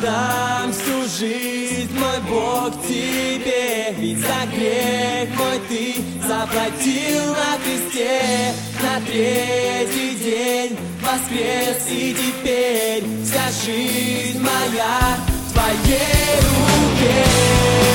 отдам всю жизнь, мой Бог, тебе. Ведь за грех мой ты заплатил на кресте. На третий день воскрес, и теперь вся жизнь моя в твоей руке.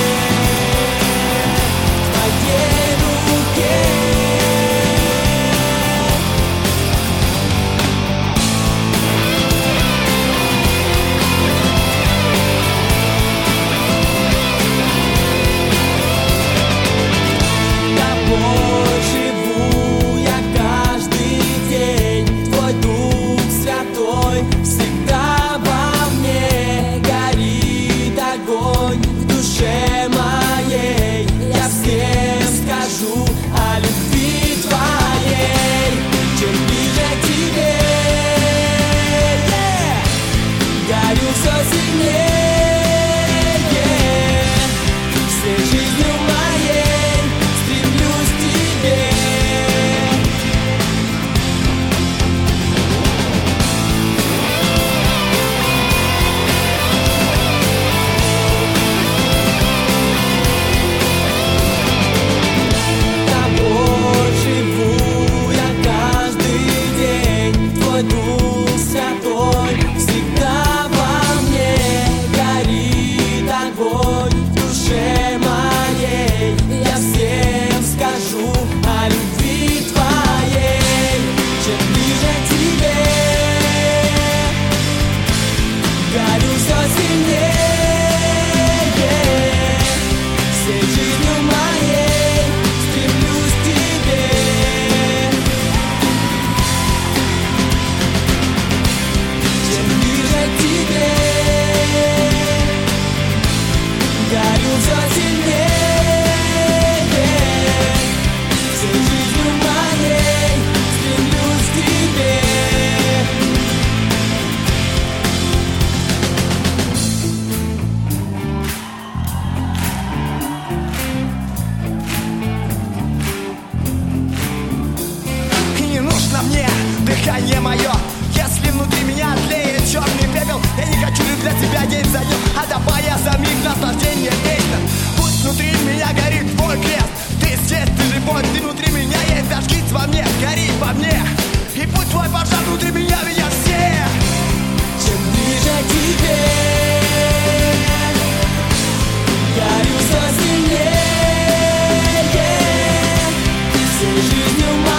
свет и любовь Ты внутри меня, я зажгись а во мне, гори во мне. И пусть твой пожар внутри меня, меня все Чем ближе к тебе Горю все сильнее. Ты всей жизнью моей